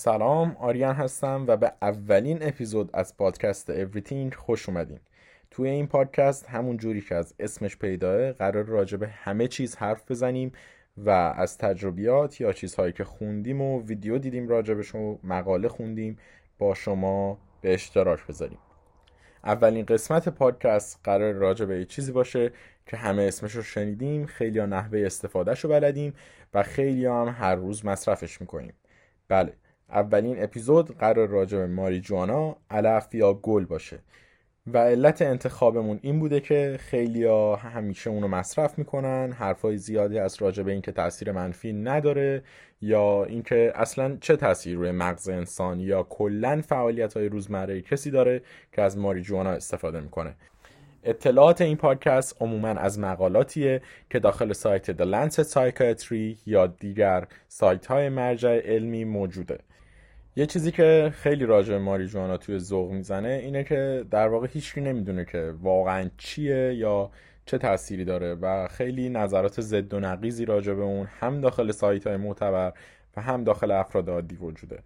سلام آریان هستم و به اولین اپیزود از پادکست Everything خوش اومدین. توی این پادکست همون جوری که از اسمش پیداه قرار راجع به همه چیز حرف بزنیم و از تجربیات یا چیزهایی که خوندیم و ویدیو دیدیم راجبش و مقاله خوندیم با شما به اشتراک بذاریم. اولین قسمت پادکست قرار راجع به چیزی باشه که همه اسمش رو شنیدیم خیلی ها نحوه استفادهش رو بلدیم و خیلی هم هر روز مصرفش می‌کنیم. بله اولین اپیزود قرار راجع به ماریجوانا علف یا گل باشه. و علت انتخابمون این بوده که خیلیا همیشه اونو مصرف می‌کنن حرفای زیادی از راجع به اینکه تاثیر منفی نداره یا اینکه اصلا چه تاثیر روی مغز انسان یا کلا فعالیت های روزمره کسی داره که از ماریجوانا استفاده می‌کنه. اطلاعات این پادکست عموما از مقالاتیه که داخل سایت The Lancet Psychiatry یا دیگر سایت های مرجع علمی موجوده. یه چیزی که خیلی راجع به ماریجوانا توی ذوق می‌زنه اینه که در واقع هیچکی نمی‌دونه که واقعا چیه یا چه تأثیری داره و خیلی نظرات ضد و نقیزی راجع به اون هم داخل سایت های معتبر و هم داخل افراد عادی وجوده.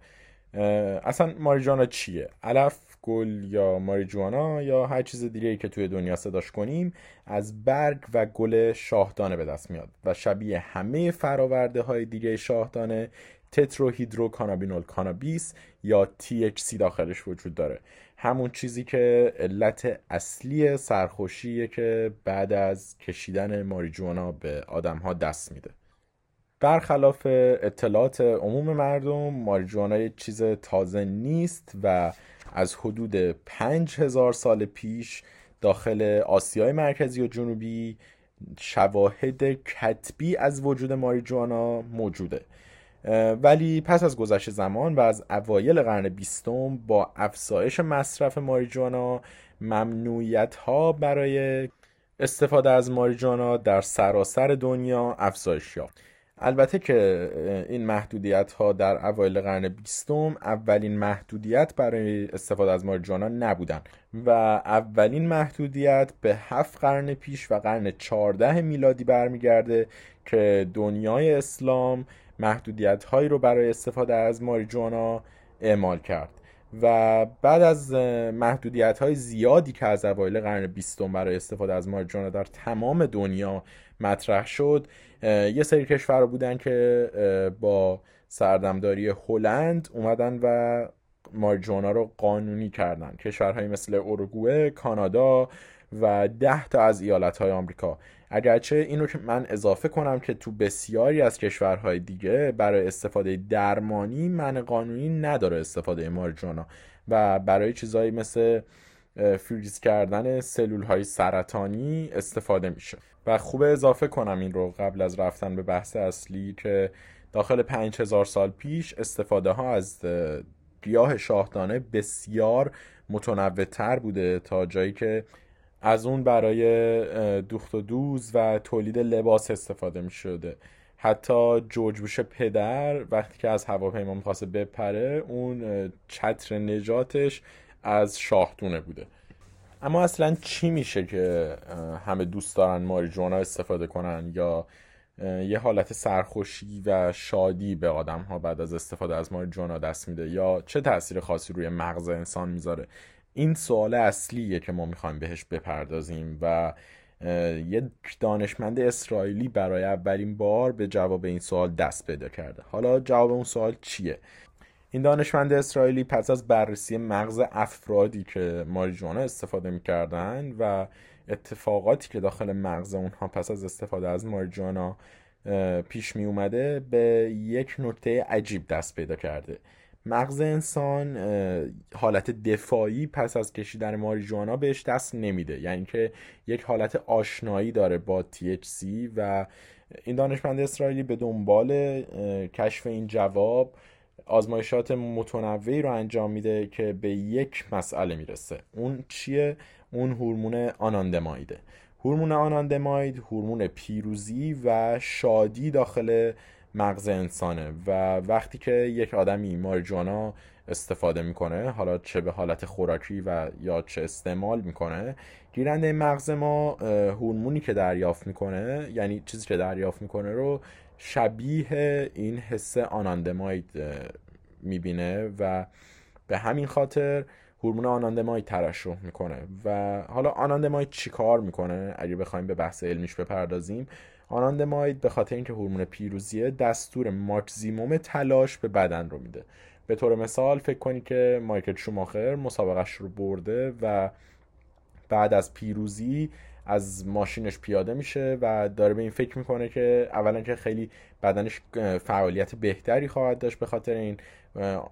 اصلا ماریجوانا چیه؟ علف گل یا ماریجوانا یا هر چیز دیگه که توی دنیا صداش کنیم از برگ و گل شاهدانه به دست میاد و شبیه همه فراورده های دیگه شاهدانه تتروهیدرو کانابینول کانابیس یا THC داخلش وجود داره. همون چیزی که علت اصلی سرخوشیه که بعد از کشیدن ماریجوانا به آدم ها دست میده. برخلاف اطلاعات عموم مردم ماریجوانا یه چیز تازه نیست و از حدود پنج هزار سال پیش داخل آسیای مرکزی و جنوبی شواهد کتبی از وجود ماریجوانا موجوده. ولی پس از گذشت زمان و از اوایل قرن بیستم با افزایش مصرف ماریجوانا ممنوعیت ها برای استفاده از ماریجوانا در سراسر دنیا افزایش یافت. البته که این محدودیت ها در اوایل قرن بیستم اولین محدودیت برای استفاده از ماریجوانا نبودن و اولین محدودیت به هفت قرن پیش و قرن چهارده میلادی برمیگرده که دنیای اسلام محدودیت هایی رو برای استفاده از ماریجوانا اعمال کرد و بعد از محدودیت های زیادی که از اوایل قرن بیستم برای استفاده از ماریجوانا در تمام دنیا مطرح شد یه سری کشور بودن که با سردمداری هلند اومدن و ماریجوانا رو قانونی کردن. کشورهایی مثل اروگوئه، کانادا و ده تا از ایالت های آمریکا. اگرچه اینو که من اضافه کنم که تو بسیاری از کشورهای دیگه برای استفاده درمانی من قانونی نداره استفاده مارجوانا و برای چیزهایی مثل فریز کردن سلول های سرطانی استفاده میشه. و خوب اضافه کنم این رو قبل از رفتن به بحث اصلی که داخل 5000 سال پیش استفاده ها از گیاه شاهدانه بسیار متنوع تر بوده تا جایی که از اون برای دوخت و دوز و تولید لباس استفاده می شده حتی جورج بوش پدر وقتی که از هواپیما می‌خواسته بپره اون چتر نجاتش از شاهدونه بوده. اما اصلا چی میشه که همه دوست دارن ماریجوانا استفاده کنن یا یه حالت سرخوشی و شادی به آدم ها بعد از استفاده از ماریجوانا دست میده. یا چه تاثیر خاصی روی مغز انسان می‌ذاره؟ این سوال اصلیه که ما می‌خوایم بهش بپردازیم و یه دانشمند اسرائیلی برای اولین بار به جواب این سوال دست پیدا کرده. حالا جواب اون سوال چیه؟ این دانشمند اسرائیلی پس از بررسی مغز افرادی که ماریجوانا استفاده می‌کردن و اتفاقاتی که داخل مغز اونها پس از استفاده از ماریجوانا پیش می اومده به یک نکته عجیب دست پیدا کرده. مغز انسان حالت دفاعی پس از کشیدن ماریجوانا بهش دست نمیده. یعنی که یک حالت آشنایی داره با THC و این دانشمند اسرائیلی به دنبال کشف این جواب آزمایشات متنوعی رو انجام میده که به یک مسئله می‌رسه. اون چیه؟ اون هورمون آناندمایده هورمون آناندماید هورمون پیروزی و شادی داخل مغز انسانه و وقتی که یک آدمی مارجوانا استفاده می‌کنه حالا چه به حالت خوراکی و یا چه استعمال می‌کنه گیرنده مغز ما هورمونی که دریافت می‌کنه یعنی چیزی که دریافت می‌کنه رو شبیه این حس آناندماید می‌بینه و به همین خاطر هورمون آناندماید ترشح می‌کنه. و حالا آناندماید چیکار می‌کنه؟ اگه بخوایم به بحث علمیش بپردازیم آناندماید به خاطر اینکه هورمون پیروزیه دستور ماکزیموم تلاش به بدن رو میده. به طور مثال فکر کنید که مایکل شوماخر مسابقش رو برده و بعد از پیروزی از ماشینش پیاده میشه و داره به این فکر می‌کنه که اولا که خیلی بدنش فعالیت بهتری خواهد داشت به خاطر این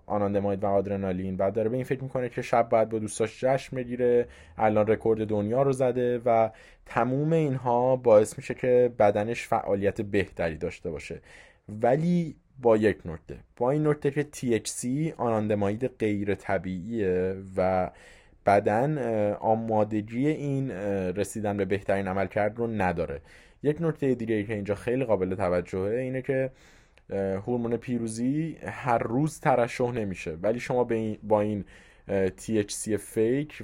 آناندماید و آدرنالین. و داره به این فکر می‌کنه که شب باید با دوستاش جشن بگیره. الان رکورد دنیا رو زده و تموم اینها باعث میشه که بدنش فعالیت بهتری داشته باشه. ولی با یک نکته. با این نکته که THC آناندماید غیر طبیعیه و بدن آمادگی این رسیدن به بهترین عمل کرد رو نداره. یک نکته دیگه ای که اینجا خیلی قابل توجهه اینه که هورمون پیروزی هر روز ترشح نمیشه. ولی شما با این THC فیک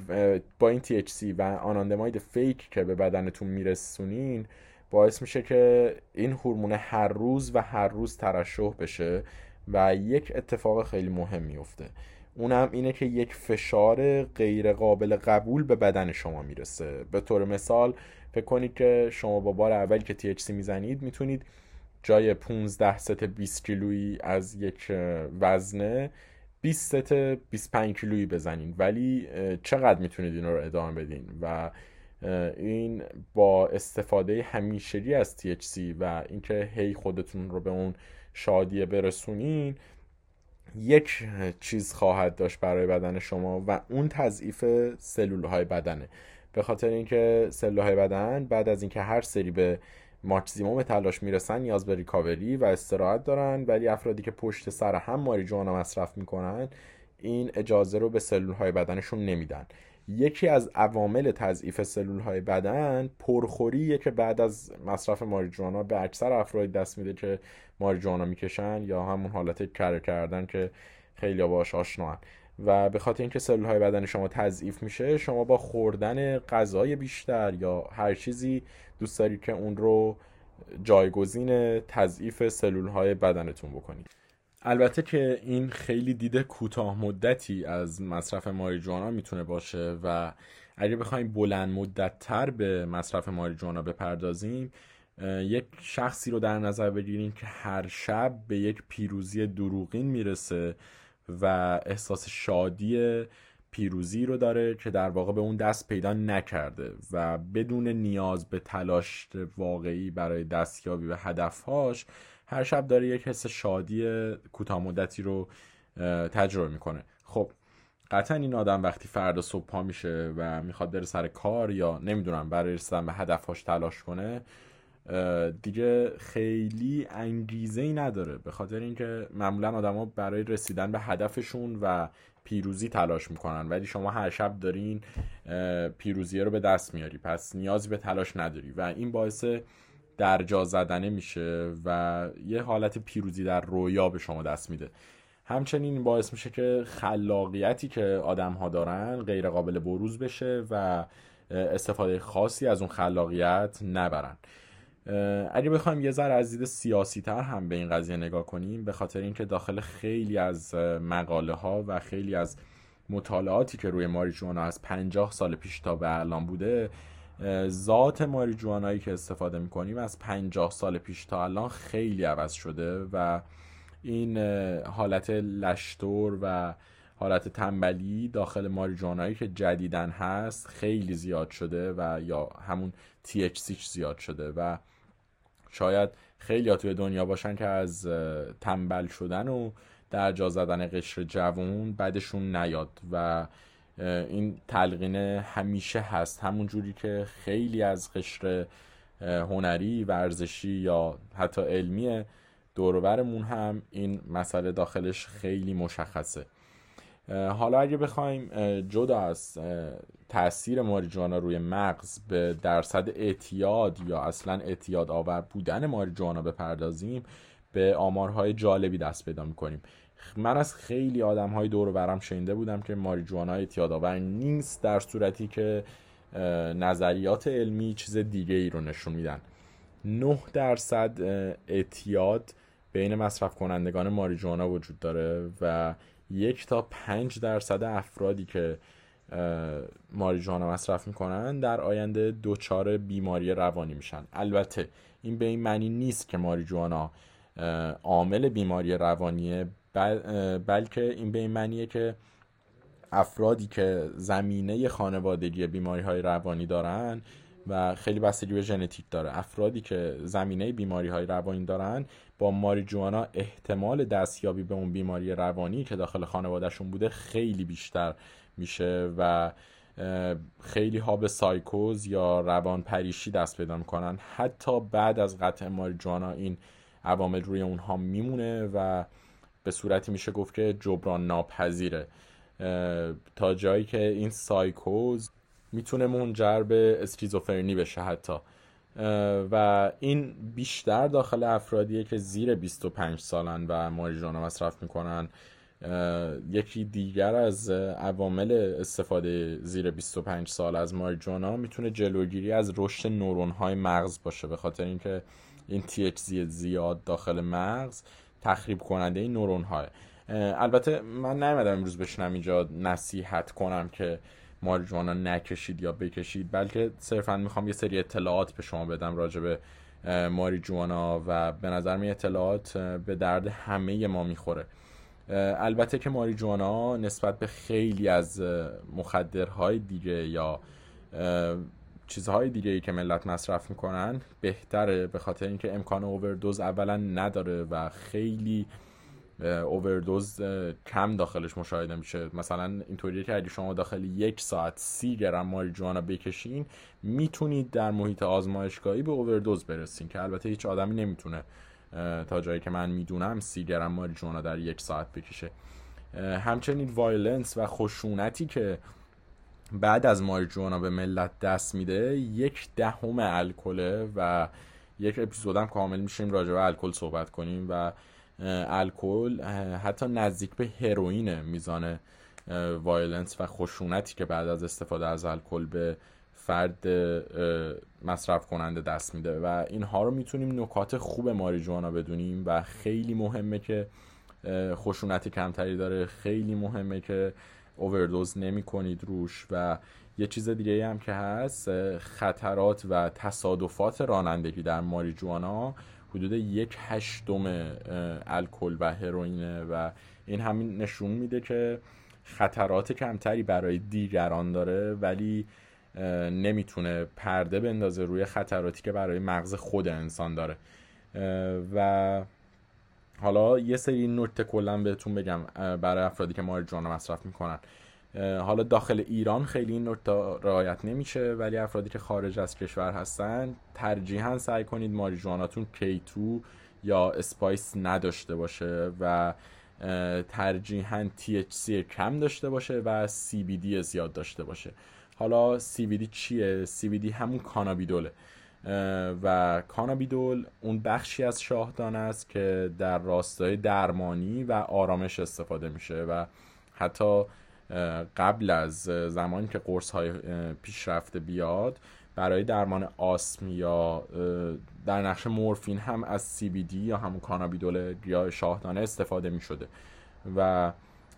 با این THC و آناندماید فیک که به بدنتون میرسونین باعث میشه که این هورمون هر روز و هر روز ترشح بشه و یک اتفاق خیلی مهم میفته. اونم اینه که یک فشار غیر قابل قبول به بدن شما می‌رسه. به طور مثال فکر کنید که شما با بار اولی که THC می‌زنید می‌تونید جای 15 ست 20 کیلویی از یک وزنه 20 ست 25 کیلویی بزنید ولی چقدر می‌تونید این رو ادامه بدین؟ و این با استفاده همیشگی از THC و اینکه هی خودتون رو به اون شادیه برسونین یک چیز خواهد داشت برای بدن شما و اون تضعیف سلول های بدنه. به خاطر اینکه سلول های بدن بعد از اینکه هر سری به ماکسیموم تلاش می‌رسن نیاز به ریکاوری و استراحت دارن ولی افرادی که پشت سر هم ماریجوانا مصرف می‌کنن این اجازه رو به سلول های بدنشون نمیدن. یکی از عوامل تضعیف سلول های بدن پرخوریه که بعد از مصرف ماریجوانا به اکثر افراد دست میده که ماریجوانا می‌کشن یا همون حالت کره کردن که خیلی باش آشنان و به خاطر اینکه سلول های بدن شما تضعیف میشه شما با خوردن غذای بیشتر یا هر چیزی دوست دارید که اون رو جایگزین تضعیف سلول های بدنتون بکنید البته که این خیلی دیده کوتاه مدتی از مصرف ماریجوانا می‌تونه باشه و اگه بخوایم بلند مدت تر به مصرف ماریجوانا بپردازیم یک شخصی رو در نظر بگیریم که هر شب به یک پیروزی دروغین می‌رسه و احساس شادی پیروزی رو داره که در واقع به اون دست پیدا نکرده و بدون نیاز به تلاش واقعی برای دستیابی به هدفهاش هر شب داره یک حس شادی کوتاه مدتی رو تجربه می‌کنه. خب قطعا این آدم وقتی فردا صبح پا میشه و می‌خواد بره سر کار یا نمی‌دونم برای رسیدن به هدفهاش تلاش کنه دیگه خیلی انگیزه ای نداره. به خاطر اینکه معمولا آدما برای رسیدن به هدفشون و پیروزی تلاش می‌کنن ولی شما هر شب دارین پیروزی رو به دست میاری. پس نیازی به تلاش نداری و این باعث درجا زدنه میشه و یه حالت پیروزی در رویا به شما دست میده. همچنین باعث میشه که خلاقیتی که آدم ها دارن غیر قابل بروز بشه و استفاده خاصی از اون خلاقیت نبرن. اگه بخوایم یه ذره از دید سیاسی تر هم به این قضیه نگاه کنیم به خاطر اینکه داخل خیلی از مقاله ها و خیلی از مطالعاتی که روی ماریجوانا از پنجاه سال پیش تا به الان بوده ذات ماریجوانایی که استفاده می‌کنیم از پنجاه سال پیش تا الان خیلی عوض شده و این حالت لشتور و حالت تنبلی داخل ماریجوانایی که جدیدن هست خیلی زیاد شده و یا همون THC زیاد شده و شاید خیلی توی دنیا باشن که از تنبل شدن و در جا زدن قشر جوون بعدشون نیاد و این تلقینه همیشه هست. همون جوری که خیلی از قشر هنری ورزشی یا حتی علمی دورورمون هم این مسئله داخلش خیلی مشخصه. حالا اگه بخوایم جدا از تاثیر ماریجوانا روی مغز به درصد اعتیاد یا اصلا اعتیاد آور بودن ماریجوانا بپردازیم به آمارهای جالبی دست پیدا می‌کنیم. من از خیلی آدم های دور برم شنیده بودم که ماریجوانا اعتیاد آور نیست در صورتی که نظریات علمی چیز دیگه ای رو نشون میدن. 9 درصد اعتیاد بین مصرف کنندگان ماریجوانا وجود داره و یک تا پنج درصد افرادی که ماریجوانا مصرف می‌کنن در آینده دچار بیماری روانی میشن. البته این به این معنی نیست که ماریجوانا عامل بیماری روانیه بلکه این به این معنیه که افرادی که زمینه خانوادگی بیماری های روانی دارن و خیلی بستگی به ژنتیک داره. افرادی که زمینه بیماری های روانی دارن با ماریجوانا احتمال دستیابی به اون بیماری روانی که داخل خانوادهشون بوده خیلی بیشتر میشه و خیلی ها به سایکوز یا روان پریشی دست پیدا می‌کنن. حتی بعد از قطع ماریجوانا این عوامل روی اونها میمونه و به صورتی میشه گفت که جبران ناپذیره. تا جایی که این سایکوز می‌تونه منجر به اسکیزوفرنی بشه حتی. و این بیشتر داخل افرادیه که زیر 25 سالن و ماریجوانا مصرف می‌کنن. یکی دیگر از عوامل استفاده زیر 25 سال از ماریجوانا می‌تونه جلوگیری از رشد نورون های مغز باشه. به خاطر اینکه این THC زیاد داخل مغز تخریب کننده این نورون های البته من نیومدم امروز بشنم اینجا نصیحت کنم که ماریجوانا نکشید یا بکشید بلکه صرفا می‌خوام یه سری اطلاعات به شما بدم راجع به ماریجوانا و به نظر می اطلاعات به درد همه ما می‌خوره. البته که ماریجوانا نسبت به خیلی از مخدرهای دیگه یا چیزهای دیگه ای که ملت مصرف می‌کنن بهتره به خاطر اینکه امکان اووردوز اولا نداره و خیلی اووردوز کم داخلش مشاهده میشه. مثلا اینطوریه که اگه شما داخل یک ساعت سی گرم ماریجوانا بکشین می‌تونید در محیط آزمایشگاهی به اووردوز برسین که البته هیچ آدمی نمی‌تونه تا جایی که من می‌دونم سی گرم ماریجوانا در یک ساعت بکشه. همچنین violence و خشونتی که بعد از ماریجوانا به ملت دست میده یک دهم الکله و یک اپیزودم کامل میشینیم راجع به الکل صحبت کنیم و الکل حتی نزدیک به هروئین میزان violence و خشونتی که بعد از استفاده از الکل به فرد مصرف کننده دست میده. و اینها رو می‌تونیم نکات خوب ماریجوانا بدونیم و خیلی مهمه که خشونت کمتری داره. خیلی مهمه که اووردوز نمی کنید روش. و یه چیز دیگه هم که هست خطرات و تصادفات رانندگی در ماریجوانا. حدود یک هشتم الکل و هروئینه و این همین نشون میده که خطرات کمتری برای دیگران داره ولی نمی‌تونه پرده بندازه روی خطراتی که برای مغز خود انسان داره. و حالا یه سری نکته کلا بهتون بگم برای افرادی که ماریجوانا مصرف می‌کنن. حالا داخل ایران خیلی این نکته رعایت نمیشه ولی افرادی که خارج از کشور هستن ترجیحا سعی کنید ماریجواناتون K2 یا اسپایس نداشته باشه و ترجیحا THC کم داشته باشه و CBD زیاد داشته باشه حالا CBD چیه؟ CBD همون کانابیدوله و کانابیدول اون بخشی از شاهدانه است که در راستای درمانی و آرامش استفاده میشه و حتی قبل از زمانی که قرص های پیشرفته بیاد برای درمان آسم یا در نقش مورفین هم از CBD یا همون کانابیدول یا شاهدانه استفاده می شده و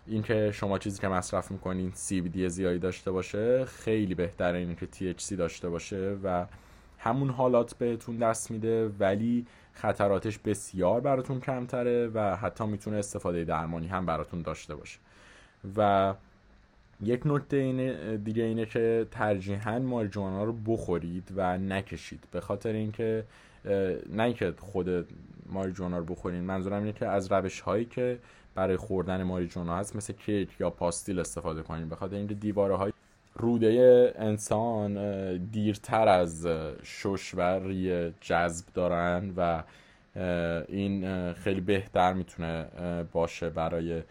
اینکه شما چیزی که مصرف می‌کنین CBD زیادی داشته باشه خیلی بهتره اینه که THC داشته باشه و همون حالات بهتون دست میده ولی خطراتش بسیار براتون کمتره و حتی می‌تونه استفاده درمانی هم براتون داشته باشه. و یک نکته اینه دیگه اینه که ترجیحاً ماریجوانا رو بخورید و نکشید. به خاطر اینکه نه اینکه خود ماریجوانا رو بخورین منظورم اینه که از روش هایی که برای خوردن ماریجوانا هست مثل کیک یا پاستیل استفاده کنین. به خاطر اینکه دیواره های روده انسان دیرتر از شش و ریه جذب دارن و این خیلی بهتر می‌تونه باشه برای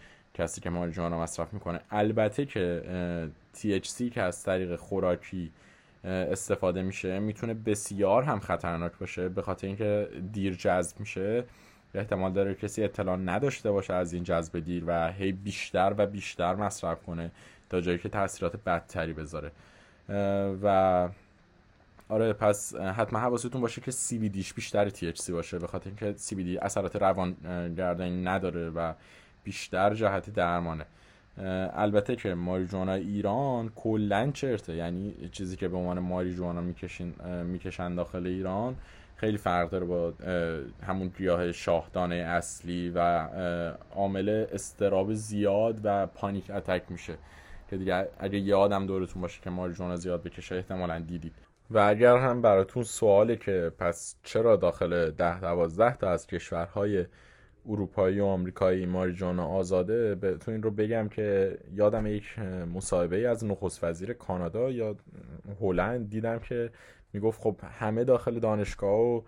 کسی که ماریجوانا مصرف می‌کنه. البته که THC که از طریق خوراکی استفاده میشه می‌تونه بسیار هم خطرناک باشه. به خاطر اینکه دیر جذب میشه. احتمال داره کسی اطلاع نداشته باشه از این جذب دیر و هی بیشتر و بیشتر مصرف کنه تا جایی که تاثیرات بدتری بذاره. و آره پس حتما حواستون باشه که سی بیشتر سی باشه. به خاطر اینکه سی اثرات روان گردانی نداره و بیشتر جهت درمانه. البته که ماریجوانا ایران کلا چرته. یعنی چیزی که به عنوان ماریجوانا می‌کشین می‌کشن داخل ایران خیلی فرق داره با همون گیاه شاهدانه اصلی و عامل استراب زیاد و پانیک اتک میشه. که دیگه اگه یه آدم دورتون باشه که ماریجوانا زیاد بکشه احتمالا دیدید. و اگر هم براتون سواله که پس چرا داخل ده دوازده تا از کشورهای اروپایی و آمریکایی ماریجوانا آزاده بهتون این رو بگم که یادم یک مصاحبه از نخست وزیر کانادا یا هلند دیدم که می‌گفت خب همه داخل دانشگاه و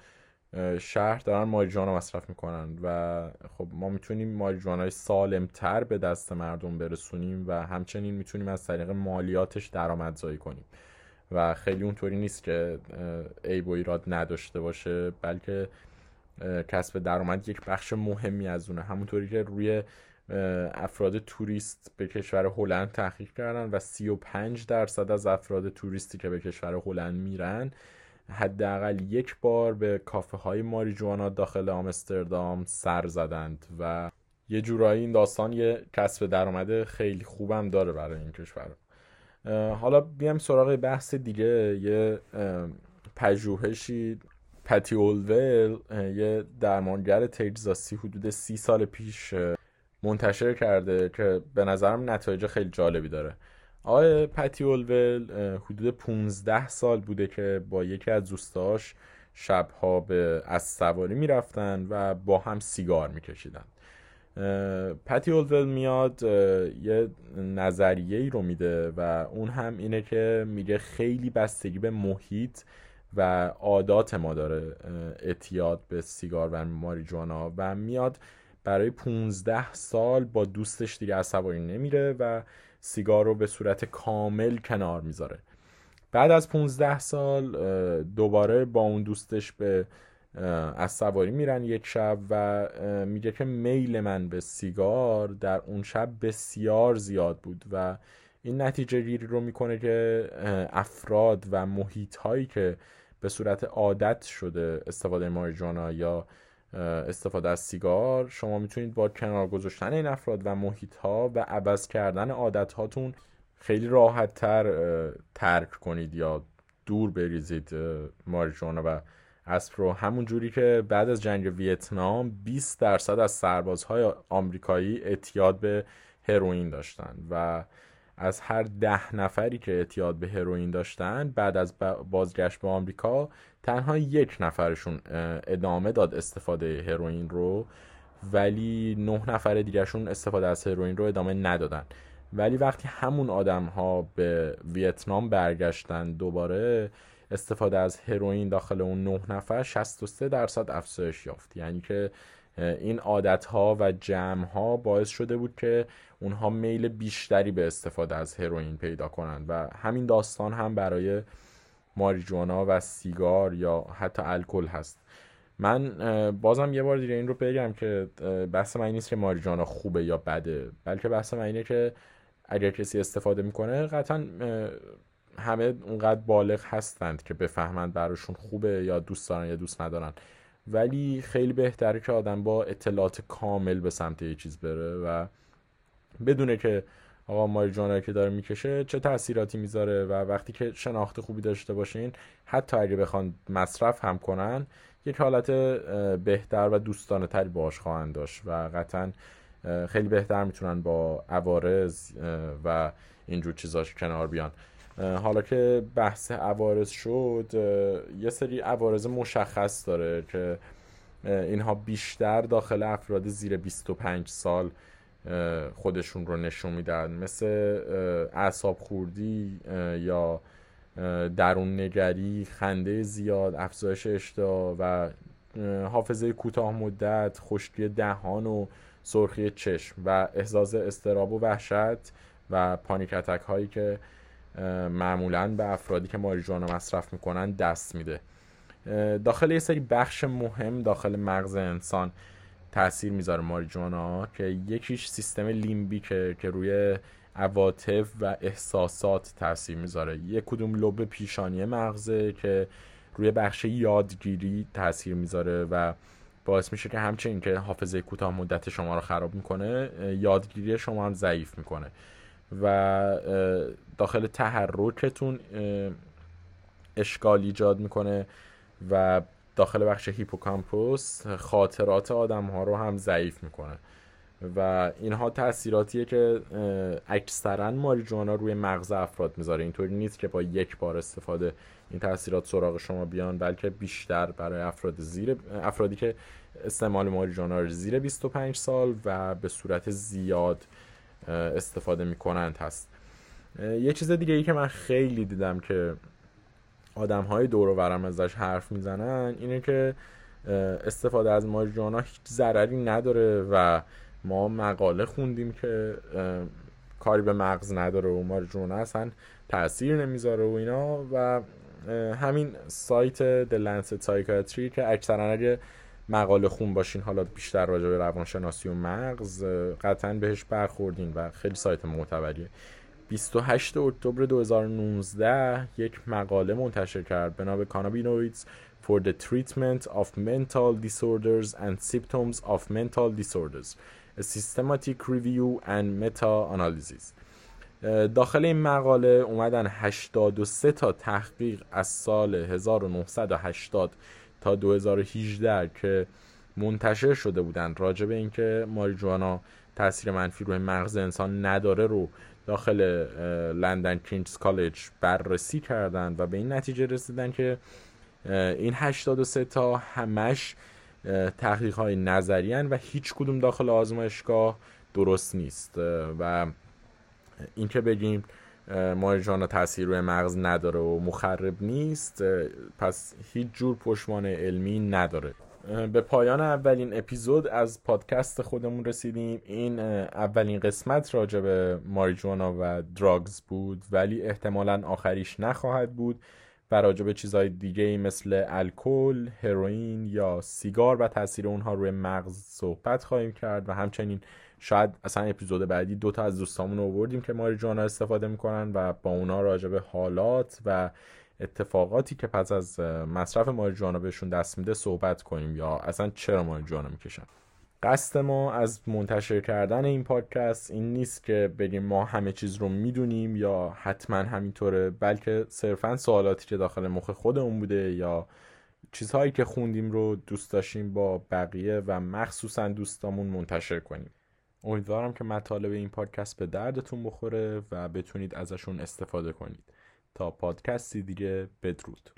شهر دارن ماریجوانا مصرف می‌کنن و خب ما می‌تونیم سالم تر به دست مردم برسونیم و همچنین می‌تونیم از طریق مالیاتش درآمدزایی کنیم. و خیلی اونطوری نیست که عیب و ایراد نداشته باشه بلکه کسب درآمد یک بخش مهمی از اونه. همونطوری که روی افراد توریست به کشور هلند تحقیق کردن و 35 درصد از افراد توریستی که به کشور هلند میرن حداقل یک بار به کافه های ماریجوانا داخل آمستردام سر زدند و یه جورایی این داستان یه کسب درآمد خیلی خوبم داره برای این کشور. حالا بیام سراغ بحث دیگه. یه پژوهشی پتی اولول یه درمانگر تگزاسی حدود سی سال پیش منتشر کرده که به نظرم نتایج خیلی جالبی داره. آقای پتی اولول حدود 15 سال بوده که با یکی از دوستاش شبها به از سواری می‌رفتن و با هم سیگار میکشیدن. پتی اولول میاد یه نظریه ای رو میده و اون هم اینه که میگه خیلی بستگی به محیط و عادات ما داره اعتیاد به سیگار و ماریجوانا و میاد برای 15 سال با دوستش دیگه عصبانی نمیره و سیگار رو به صورت کامل کنار می‌ذاره. بعد از 15 سال دوباره با اون دوستش به از سواری میرن یک شب و میگه که میل من به سیگار در اون شب بسیار زیاد بود و این نتیجه گیری رو می‌کنه که افراد و محیط هایی که به صورت عادت شده استفاده ماریجوانا یا استفاده از سیگار. شما می‌تونید با کنار گذاشتن این افراد و محیط ها و عوض کردن عادت هاتون خیلی راحت تر ترک کنید یا دور بریزید ماریجوانا و اسب رو. همون جوری که بعد از جنگ ویتنام 20 درصد از سربازهای آمریکایی اعتیاد به هروئین داشتن و از هر ده نفری که اعتیاد به هروئین داشتن بعد از بازگشت به آمریکا تنها یک نفرشون ادامه داد استفاده هروئین رو ولی نه نفر دیگرشون استفاده از هروئین رو ادامه ندادن. ولی وقتی همون آدم ها به ویتنام برگشتن دوباره استفاده از هروئین داخل اون نه نفر 63 درصد افزایش یافت. یعنی که این عادت ها و جمع ها باعث شده بود که اونها میل بیشتری به استفاده از هروئین پیدا کنند و همین داستان هم برای ماریجوانا و سیگار یا حتی الکل هست. من بازم یه بار دیگه این رو بگم که بحث من نیست که ماریجوانا خوبه یا بده بلکه بحث من اینه که اگر کسی استفاده می‌کنه قطعا همه اونقدر بالغ هستند که بفهمند براشون خوبه یا دوست دارن یا دوست ندارن. ولی خیلی بهتره که آدم با اطلاعات کامل به سمت یه چیز بره و بدونه که آقا ماریجوانا که داره می‌کشه چه تاثیراتی می‌ذاره و وقتی که شناخت خوبی داشته باشین حتی اگه بخوان مصرف هم کنن یک حالت بهتر و دوستانه تری باش خواهند داشت و قطعا خیلی بهتر می‌تونن با عوارض و اینجور چیزاش کنار بیان. حالا که بحث عوارض شد یه سری عوارض مشخص داره که اینها بیشتر داخل افراد زیر 25 سال خودشون رو نشون میدن. مثل اعصاب خوردی یا درون نگری خنده زیاد افزایش اشتها و حافظه کوتاه مدت خشکی دهان و سرخی چشم و احساس استراب و وحشت و پانیک اتک هایی که معمولا به افرادی که ماریجوانا مصرف می‌کنن دست میده. داخل یه سری بخش مهم داخل مغز انسان تاثیر می‌ذاره ماریجوانا که یکیش سیستم لیمبیکه که روی عواطف و احساسات تاثیر می‌ذاره. یک کدوم لب پیشانی مغزه که روی بخش یادگیری تاثیر می‌ذاره و باعث میشه که همچنین که حافظه کوتاه مدت شما رو خراب می‌کنه یادگیری شما هم ضعیف می‌کنه. و داخل تحرکتون اشکال ایجاد می‌کنه و داخل بخش هیپوکامپوس خاطرات آدم ها رو هم ضعیف می‌کنه. و اینها تاثیراتیه که اکثرا ماریجوانا روی مغز افراد می‌ذاره. اینطوری نیست که با یک بار استفاده این تاثیرات سراغ شما بیان بلکه بیشتر برای افراد زیر افرادی که استعمال ماریجوانا رو زیر 25 سال و به صورت زیاد استفاده می‌کنند هست. یه چیز دیگه ای که من خیلی دیدم که آدم های دور و برم ازش حرف می‌زنن اینه که استفاده از ماریجوانا هیچ ضرری نداره و ما مقاله خوندیم که کاری به مغز نداره و ماریجوانا اصلا تاثیر نمی‌ذاره و اینا و همین سایت Lancet Psychiatry که اکثرا اگه مقاله خون باشین حالا بیشتر راجع به روانشناسی و مغز قطعا بهش برخوردین و خیلی سایت معتبریه. 28 اکتبر 2019 یک مقاله منتشر کرد. به نام Cannabinoids for the treatment of mental disorders and symptoms of mental disorders. A systematic review and meta-analysis. داخل این مقاله اومدن 83 تا تحقیق از سال 1980 تا 2018 که منتشر شده بودن. راجع به اینکه ماریجوانا تاثیر منفی روی مغز انسان نداره رو داخل لندن کینگز کالج بررسی کردن و به این نتیجه رسیدن که این 83 تا همش تحقیق های نظری و هیچ کدوم داخل آزمایشگاه درست نیست. و اینکه بگیم ماریجوانا تاثیر روی مغز نداره و مخرب نیست پس هیچ جور پشمان علمی نداره. به پایان اولین اپیزود از پادکست خودمون رسیدیم. این اولین قسمت راجع به ماریجوانا و دراگز بود ولی احتمالا آخریش نخواهد بود و راجع به چیزهای دیگه مثل الکل، هروئین یا سیگار و تاثیر اونها روی مغز صحبت خواهیم کرد. و همچنین شاید اصلا اپیزود بعدی دوتا از دوستامون رو آوردیم که ماریجوانا استفاده می‌کنن و با اونا راجع به حالات و اتفاقاتی که پس از مصرف ماریجوانا بهشون دست میده صحبت کنیم یا اصلا چرا ماریجوانا می‌کشن؟ قصد ما از منتشر کردن این پادکست این نیست که بگیم ما همه چیز رو می‌دونیم یا حتما همینطوره بلکه صرفا سوالاتی که داخل مخ خودمون بوده یا چیزهایی که خوندیم رو دوست داشتیم با بقیه و مخصوصا دوستامون منتشر کنیم. امیدوارم که مطالب این پادکست به دردتون بخوره و بتونید ازشون استفاده کنید. تا پادکستی دیگه بدرود.